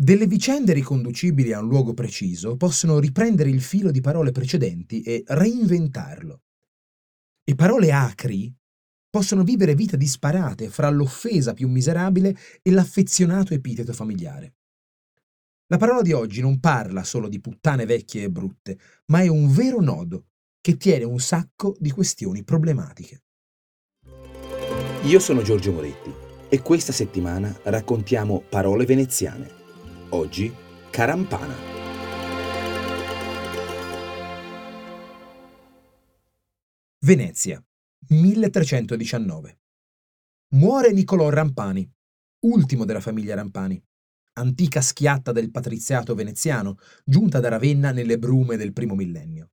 Delle vicende riconducibili a un luogo preciso possono riprendere il filo di parole precedenti e reinventarlo. E parole acri possono vivere vite disparate fra l'offesa più miserabile e l'affezionato epiteto familiare. La parola di oggi non parla solo di puttane vecchie e brutte, ma è un vero nodo che tiene un sacco di questioni problematiche. Io sono Giorgio Moretti e questa settimana raccontiamo parole veneziane. Oggi Carampana. Venezia, 1319. Muore Niccolò Rampani, ultimo della famiglia Rampani antica schiatta del patriziato veneziano, giunta da Ravenna nelle brume del primo millennio.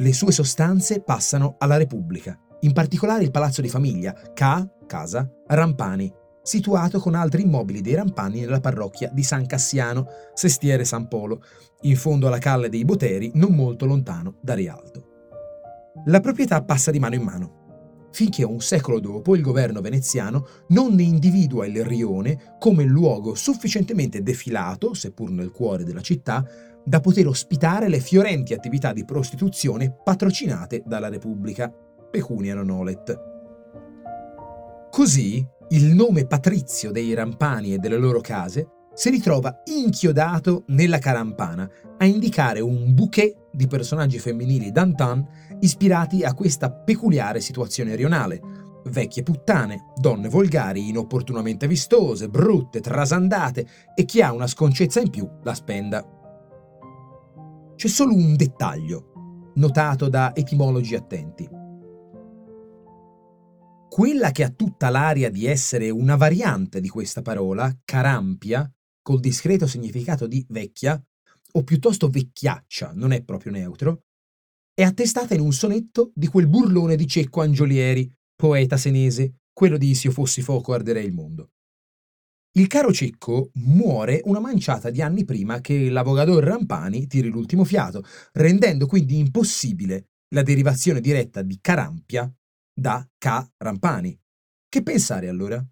Le sue sostanze passano alla Repubblica, in particolare il palazzo di famiglia, Ca, casa, Rampani, situato con altri immobili dei Rampani nella parrocchia di San Cassiano, Sestiere San Polo, in fondo alla Calle dei Boteri, non molto lontano da Rialto. La proprietà passa di mano in mano finché un secolo dopo il governo veneziano non ne individua il rione come luogo sufficientemente defilato, seppur nel cuore della città, da poter ospitare le fiorenti attività di prostituzione patrocinate dalla Repubblica, pecunia non olet. Così il nome patrizio dei rampani e delle loro case si ritrova inchiodato nella carampana a indicare un bouquet di personaggi femminili d'antan ispirati a questa peculiare situazione rionale. Vecchie puttane, donne volgari, inopportunamente vistose, brutte, trasandate e chi ha una sconcezza in più la spenda. C'è solo un dettaglio, notato da etimologi attenti. Quella che ha tutta l'aria di essere una variante di questa parola, carampia, col discreto significato di vecchia, o piuttosto vecchiaccia, non è proprio neutro, è attestata in un sonetto di quel burlone di Cecco Angiolieri, poeta senese, quello di Se io fossi fuoco arderei il mondo. Il caro Cecco muore una manciata di anni prima che l'avogador Rampani tiri l'ultimo fiato, rendendo quindi impossibile la derivazione diretta di Carampia da Ca Rampani. Che pensare allora?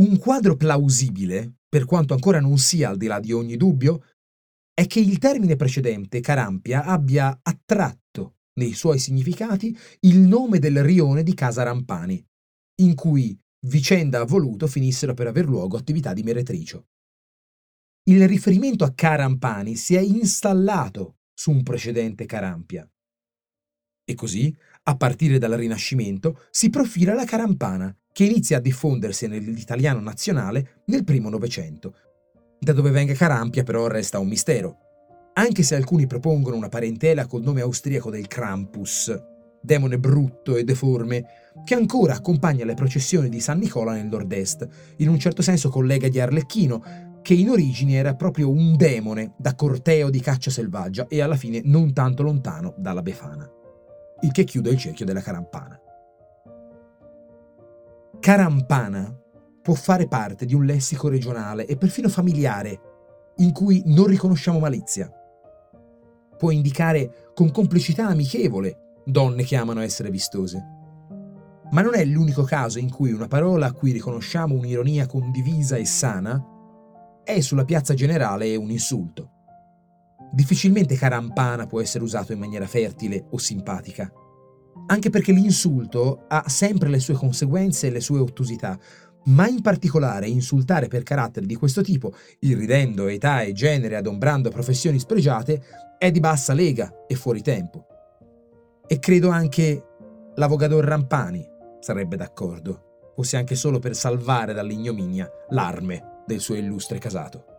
Un quadro plausibile, per quanto ancora non sia al di là di ogni dubbio, è che il termine precedente, Carampia, abbia attratto nei suoi significati il nome del rione di Casa Rampani, in cui vicenda ha voluto finissero per aver luogo attività di meretricio. Il riferimento a Carampani si è installato su un precedente Carampia. E così, a partire dal Rinascimento, si profila la Carampana, che inizia a diffondersi nell'italiano nazionale nel primo Novecento. Da dove venga Carampia però resta un mistero, anche se alcuni propongono una parentela col nome austriaco del Krampus, demone brutto e deforme, che ancora accompagna le processioni di San Nicola nel nord-est, in un certo senso collega di Arlecchino, che in origine era proprio un demone da corteo di caccia selvaggia e alla fine non tanto lontano dalla Befana. Il che chiude il cerchio della Carampana. Carampana può fare parte di un lessico regionale e perfino familiare, in cui non riconosciamo malizia. Può indicare con complicità amichevole donne che amano essere vistose. Ma non è l'unico caso in cui una parola a cui riconosciamo un'ironia condivisa e sana è sulla piazza generale un insulto. Difficilmente carampana può essere usato in maniera fertile o simpatica anche perché l'insulto ha sempre le sue conseguenze e le sue ottusità, ma in particolare insultare per carattere di questo tipo, irridendo età e genere, adombrando professioni spregiate, è di bassa lega e fuori tempo. E credo anche l'avogador Rampani sarebbe d'accordo, fosse anche solo per salvare dall'ignominia l'arme del suo illustre casato.